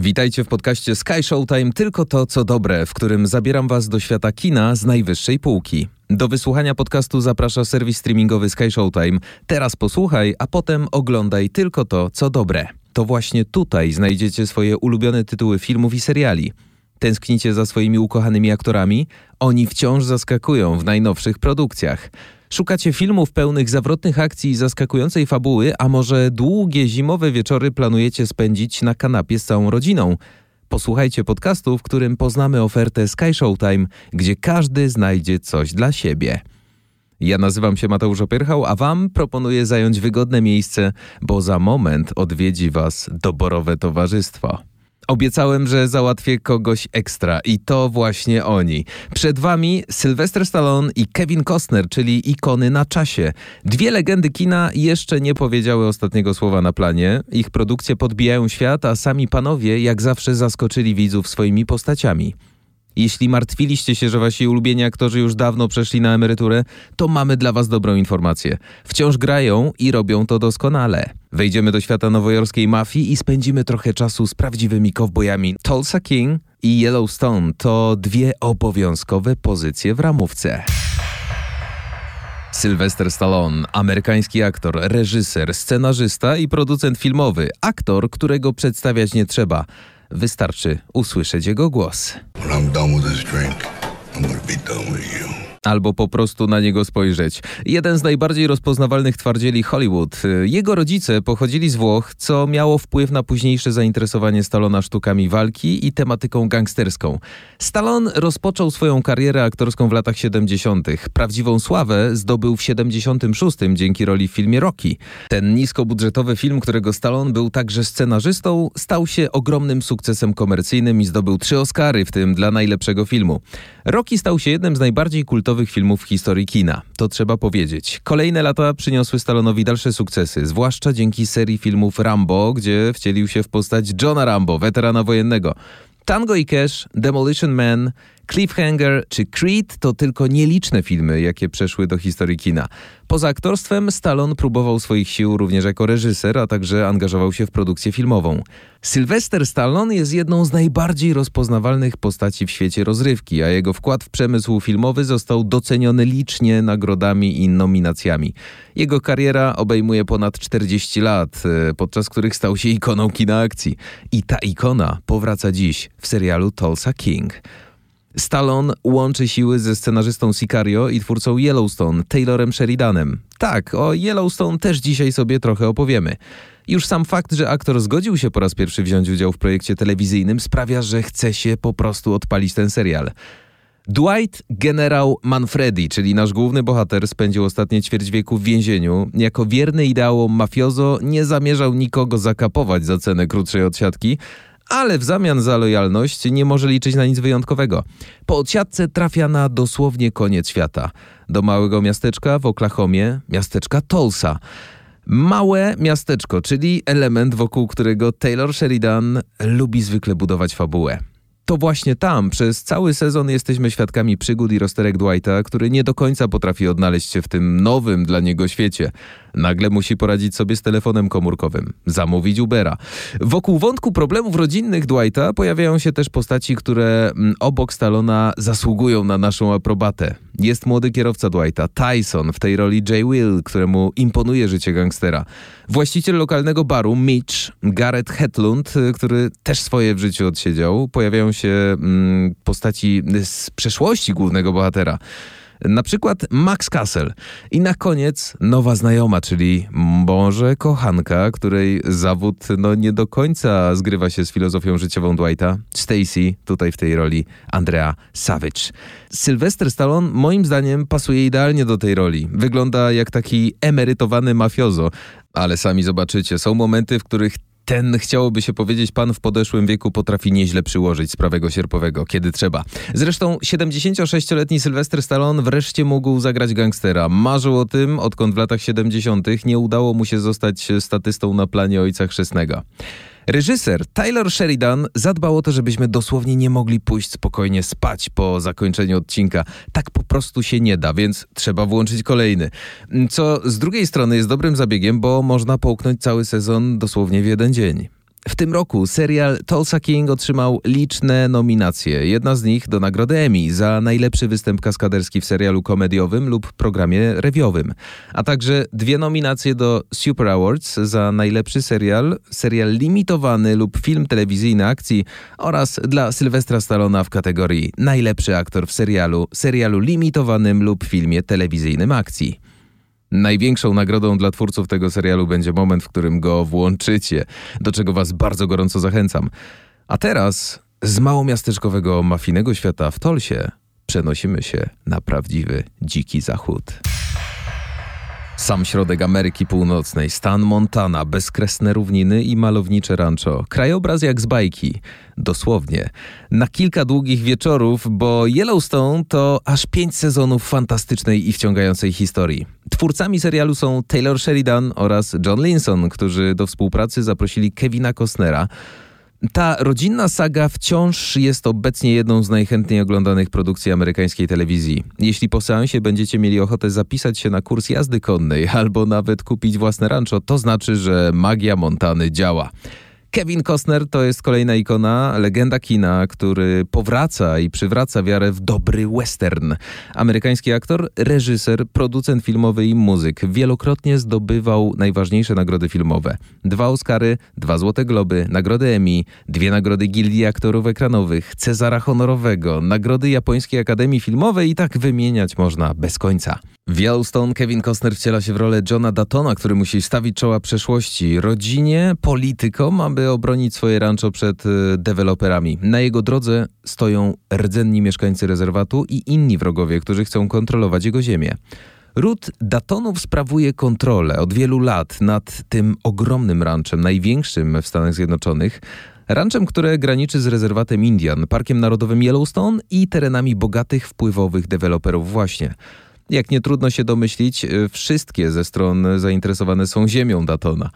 Witajcie w podcaście Sky Showtime Tylko to, co dobre, w którym zabieram Was do świata kina z najwyższej półki. Do wysłuchania podcastu zaprasza serwis streamingowy Sky Showtime. Teraz posłuchaj, a potem oglądaj tylko to, co dobre. To właśnie tutaj znajdziecie swoje ulubione tytuły filmów i seriali. Tęsknicie za swoimi ukochanymi aktorami? Oni wciąż zaskakują w najnowszych produkcjach. Szukacie filmów pełnych zawrotnych akcji i zaskakującej fabuły, a może długie zimowe wieczory planujecie spędzić na kanapie z całą rodziną? Posłuchajcie podcastu, w którym poznamy ofertę Sky Showtime, gdzie każdy znajdzie coś dla siebie. Ja nazywam się Mateusz Opierchał, a Wam proponuję zająć wygodne miejsce, bo za moment odwiedzi Was doborowe towarzystwo. Obiecałem, że załatwię kogoś ekstra i to właśnie oni. Przed wami Sylvester Stallone i Kevin Costner, czyli ikony na czasie. Dwie legendy kina jeszcze nie powiedziały ostatniego słowa na planie. Ich produkcje podbijają świat, a sami panowie jak zawsze zaskoczyli widzów swoimi postaciami. Jeśli martwiliście się, że wasi ulubieni aktorzy już dawno przeszli na emeryturę, to mamy dla was dobrą informację. Wciąż grają i robią to doskonale. Wejdziemy do świata nowojorskiej mafii i spędzimy trochę czasu z prawdziwymi kowbojami. Tulsa King i Yellowstone to dwie obowiązkowe pozycje w ramówce. Sylvester Stallone, amerykański aktor, reżyser, scenarzysta i producent filmowy. Aktor, którego przedstawiać nie trzeba. Wystarczy usłyszeć jego głos. When I'm done with this drink, I'm gonna be done with you. Albo po prostu na niego spojrzeć. Jeden z najbardziej rozpoznawalnych twardzieli Hollywood. Jego rodzice pochodzili z Włoch, co miało wpływ na późniejsze zainteresowanie Stallona sztukami walki i tematyką gangsterską. Stallone rozpoczął swoją karierę aktorską w latach 70. Prawdziwą sławę zdobył w 76. dzięki roli w filmie Rocky. Ten niskobudżetowy film, którego Stallone był także scenarzystą, stał się ogromnym sukcesem komercyjnym i zdobył trzy Oscary, w tym dla najlepszego filmu. Rocky stał się jednym z najbardziej kultowych filmów w historii kina. To trzeba powiedzieć. Kolejne lata przyniosły Stallonowi dalsze sukcesy, zwłaszcza dzięki serii filmów Rambo, gdzie wcielił się w postać Johna Rambo, weterana wojennego. Tango i Cash, Demolition Man, Cliffhanger czy Creed to tylko nieliczne filmy, jakie przeszły do historii kina. Poza aktorstwem Stallone próbował swoich sił również jako reżyser, a także angażował się w produkcję filmową. Sylvester Stallone jest jedną z najbardziej rozpoznawalnych postaci w świecie rozrywki, a jego wkład w przemysł filmowy został doceniony licznie nagrodami i nominacjami. Jego kariera obejmuje ponad 40 lat, e, podczas których stał się ikoną kina akcji. I ta ikona powraca dziś w serialu Tulsa King. Stallone łączy siły ze scenarzystą Sicario i twórcą Yellowstone, Taylorem Sheridanem. Tak, o Yellowstone też dzisiaj sobie trochę opowiemy. Już sam fakt, że aktor zgodził się po raz pierwszy wziąć udział w projekcie telewizyjnym sprawia, że chce się po prostu odpalić ten serial. Dwight Generał Manfredi, czyli nasz główny bohater, spędził ostatnie ćwierć wieku w więzieniu. Jako wierny ideałom mafiozo nie zamierzał nikogo zakapować za cenę krótszej odsiadki, ale w zamian za lojalność nie może liczyć na nic wyjątkowego. Po odsiadce trafia na dosłownie koniec świata. Do małego miasteczka w Oklahomie, miasteczka Tulsa. Małe miasteczko, czyli element, wokół którego Taylor Sheridan lubi zwykle budować fabułę. To właśnie tam przez cały sezon jesteśmy świadkami przygód i rozterek Dwighta, który nie do końca potrafi odnaleźć się w tym nowym dla niego świecie. Nagle musi poradzić sobie z telefonem komórkowym, zamówić Ubera. Wokół wątku problemów rodzinnych Dwighta pojawiają się też postaci, które mm, obok Stallona zasługują na naszą aprobatę. Jest młody kierowca Dwighta, Tyson, w tej roli Jay Will, któremu imponuje życie gangstera. Właściciel lokalnego baru, Mitch, Garrett Hedlund, y, który też swoje w życiu odsiedział. Pojawiają się mm, postaci z przeszłości głównego bohatera. Na przykład Max Kassel. I na koniec nowa znajoma, czyli może kochanka, której zawód no, nie do końca zgrywa się z filozofią życiową Dwighta. Stacy, tutaj w tej roli Andrea Savage. Sylvester Stallone moim zdaniem pasuje idealnie do tej roli. Wygląda jak taki emerytowany mafiozo, ale sami zobaczycie, są momenty, w których ten, chciałoby się powiedzieć, pan w podeszłym wieku potrafi nieźle przyłożyć z prawego sierpowego, kiedy trzeba. Zresztą 76-letni Sylwester Stallone wreszcie mógł zagrać gangstera. Marzył o tym, odkąd w latach 70. nie udało mu się zostać statystą na planie ojca chrzestnego. Reżyser Tyler Sheridan zadbał o to, żebyśmy dosłownie nie mogli pójść spokojnie spać po zakończeniu odcinka. Tak po prostu się nie da, więc trzeba włączyć kolejny. Co z drugiej strony jest dobrym zabiegiem, bo można połknąć cały sezon dosłownie w jeden dzień. W tym roku serial Tulsa King otrzymał liczne nominacje. Jedna z nich do nagrody Emmy za najlepszy występ kaskaderski w serialu komediowym lub programie rewiowym, a także dwie nominacje do Super Awards za najlepszy serial, serial limitowany lub film telewizyjny akcji oraz dla Sylwestra Stallona w kategorii najlepszy aktor w serialu, serialu limitowanym lub filmie telewizyjnym akcji. Największą nagrodą dla twórców tego serialu będzie moment, w którym go włączycie, do czego Was bardzo gorąco zachęcam. A teraz z małomiasteczkowego mafijnego świata w Tolsie przenosimy się na prawdziwy dziki zachód. Sam środek Ameryki Północnej, stan Montana, bezkresne równiny i malownicze rancho. Krajobraz jak z bajki. Dosłownie. Na kilka długich wieczorów, bo Yellowstone to aż pięć sezonów fantastycznej i wciągającej historii. Twórcami serialu są Taylor Sheridan oraz John Linson, którzy do współpracy zaprosili Kevina Costnera. Ta rodzinna saga wciąż jest obecnie jedną z najchętniej oglądanych produkcji amerykańskiej telewizji. Jeśli po seansie będziecie mieli ochotę zapisać się na kurs jazdy konnej albo nawet kupić własne rancho, to znaczy, że magia Montany działa. Kevin Costner to jest kolejna ikona, legenda kina, który powraca i przywraca wiarę w dobry western. Amerykański aktor, reżyser, producent filmowy i muzyk. Wielokrotnie zdobywał najważniejsze nagrody filmowe. Dwa Oscary, dwa Złote Globy, nagrody Emmy, dwie nagrody Gildii Aktorów Ekranowych, Cezara Honorowego, nagrody Japońskiej Akademii Filmowej i tak wymieniać można bez końca. W Yellowstone Kevin Costner wciela się w rolę Johna Datona, który musi stawić czoła przeszłości, rodzinie, politykom, aby obronić swoje rancho przed y, deweloperami. Na jego drodze stoją rdzenni mieszkańcy rezerwatu i inni wrogowie, którzy chcą kontrolować jego ziemię. Ród Datonów sprawuje kontrolę od wielu lat nad tym ogromnym ranchem, największym w Stanach Zjednoczonych. Ranchem, które graniczy z rezerwatem Indian, Parkiem Narodowym Yellowstone i terenami bogatych, wpływowych deweloperów właśnie. Jak nie trudno się domyślić, y, wszystkie ze stron zainteresowane są ziemią Datona.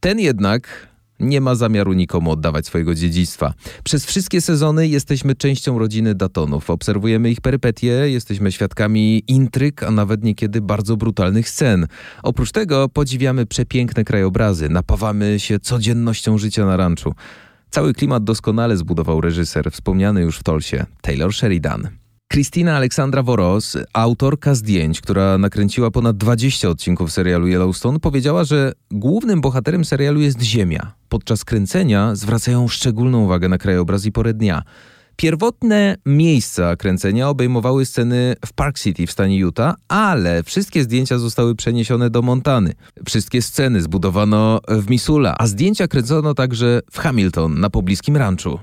Ten jednak nie ma zamiaru nikomu oddawać swojego dziedzictwa. Przez wszystkie sezony jesteśmy częścią rodziny Datonów. Obserwujemy ich perypetie, jesteśmy świadkami intryg, a nawet niekiedy bardzo brutalnych scen. Oprócz tego podziwiamy przepiękne krajobrazy, napawamy się codziennością życia na ranczu. Cały klimat doskonale zbudował reżyser, wspomniany już w Tolsie, Taylor Sheridan. Kristina Aleksandra Woros, autorka zdjęć, która nakręciła ponad 20 odcinków serialu Yellowstone, powiedziała, że głównym bohaterem serialu jest Ziemia. Podczas kręcenia zwracają szczególną uwagę na krajobraz i porę dnia. Pierwotne miejsca kręcenia obejmowały sceny w Park City w stanie Utah, ale wszystkie zdjęcia zostały przeniesione do Montany. Wszystkie sceny zbudowano w Missoula, a zdjęcia kręcono także w Hamilton na pobliskim ranczu.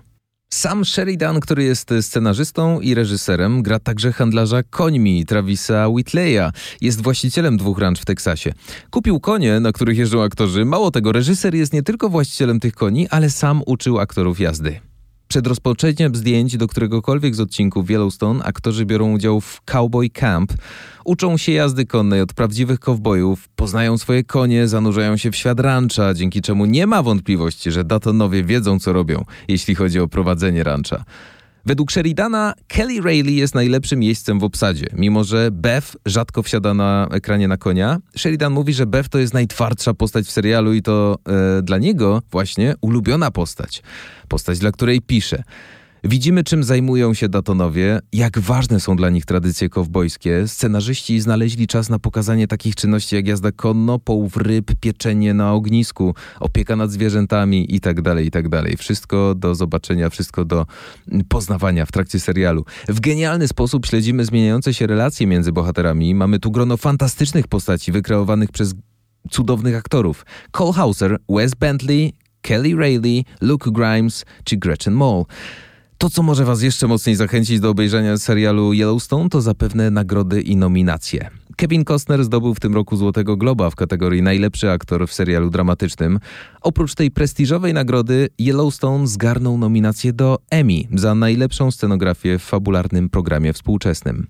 Sam Sheridan, który jest scenarzystą i reżyserem, gra także handlarza końmi Travisa Whitleya. Jest właścicielem dwóch ranch w Teksasie. Kupił konie, na których jeżdżą aktorzy. Mało tego, reżyser jest nie tylko właścicielem tych koni, ale sam uczył aktorów jazdy. Przed rozpoczęciem zdjęć do któregokolwiek z odcinków Yellowstone aktorzy biorą udział w Cowboy Camp. Uczą się jazdy konnej od prawdziwych kowbojów, poznają swoje konie, zanurzają się w świat rancha, dzięki czemu nie ma wątpliwości, że Datonowie wiedzą co robią, jeśli chodzi o prowadzenie rancha. Według Sheridana Kelly Rayleigh jest najlepszym jeźdźcem w obsadzie. Mimo, że Beth rzadko wsiada na ekranie na konia, Sheridan mówi, że Beth to jest najtwardsza postać w serialu i to e, dla niego właśnie ulubiona postać. Postać, dla której pisze. Widzimy, czym zajmują się Datonowie, jak ważne są dla nich tradycje kowbojskie. Scenarzyści znaleźli czas na pokazanie takich czynności jak jazda konno, połów ryb, pieczenie na ognisku, opieka nad zwierzętami itd., tak itd. Tak wszystko do zobaczenia, wszystko do poznawania w trakcie serialu. W genialny sposób śledzimy zmieniające się relacje między bohaterami. Mamy tu grono fantastycznych postaci wykreowanych przez cudownych aktorów. Cole Hauser, Wes Bentley, Kelly Rayleigh, Luke Grimes czy Gretchen Mol. To, co może Was jeszcze mocniej zachęcić do obejrzenia serialu Yellowstone, to zapewne nagrody i nominacje. Kevin Costner zdobył w tym roku Złotego Globa w kategorii Najlepszy aktor w serialu dramatycznym. Oprócz tej prestiżowej nagrody, Yellowstone zgarnął nominację do Emmy za najlepszą scenografię w fabularnym programie współczesnym.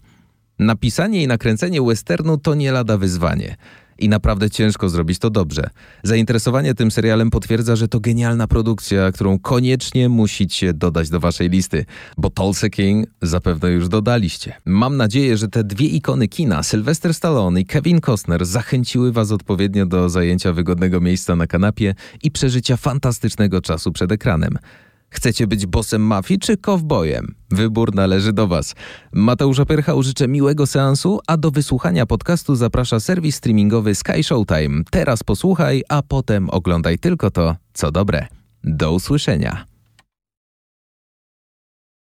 Napisanie i nakręcenie westernu to nie lada wyzwanie. I naprawdę ciężko zrobić to dobrze. Zainteresowanie tym serialem potwierdza, że to genialna produkcja, którą koniecznie musicie dodać do waszej listy, bo Tulsa King zapewne już dodaliście. Mam nadzieję, że te dwie ikony kina, Sylvester Stallone i Kevin Costner, zachęciły was odpowiednio do zajęcia wygodnego miejsca na kanapie i przeżycia fantastycznego czasu przed ekranem. Chcecie być bossem mafii czy kowbojem? Wybór należy do Was. Mateusza Percha życzę miłego seansu, a do wysłuchania podcastu zaprasza serwis streamingowy Sky Showtime. Teraz posłuchaj, a potem oglądaj tylko to, co dobre. Do usłyszenia.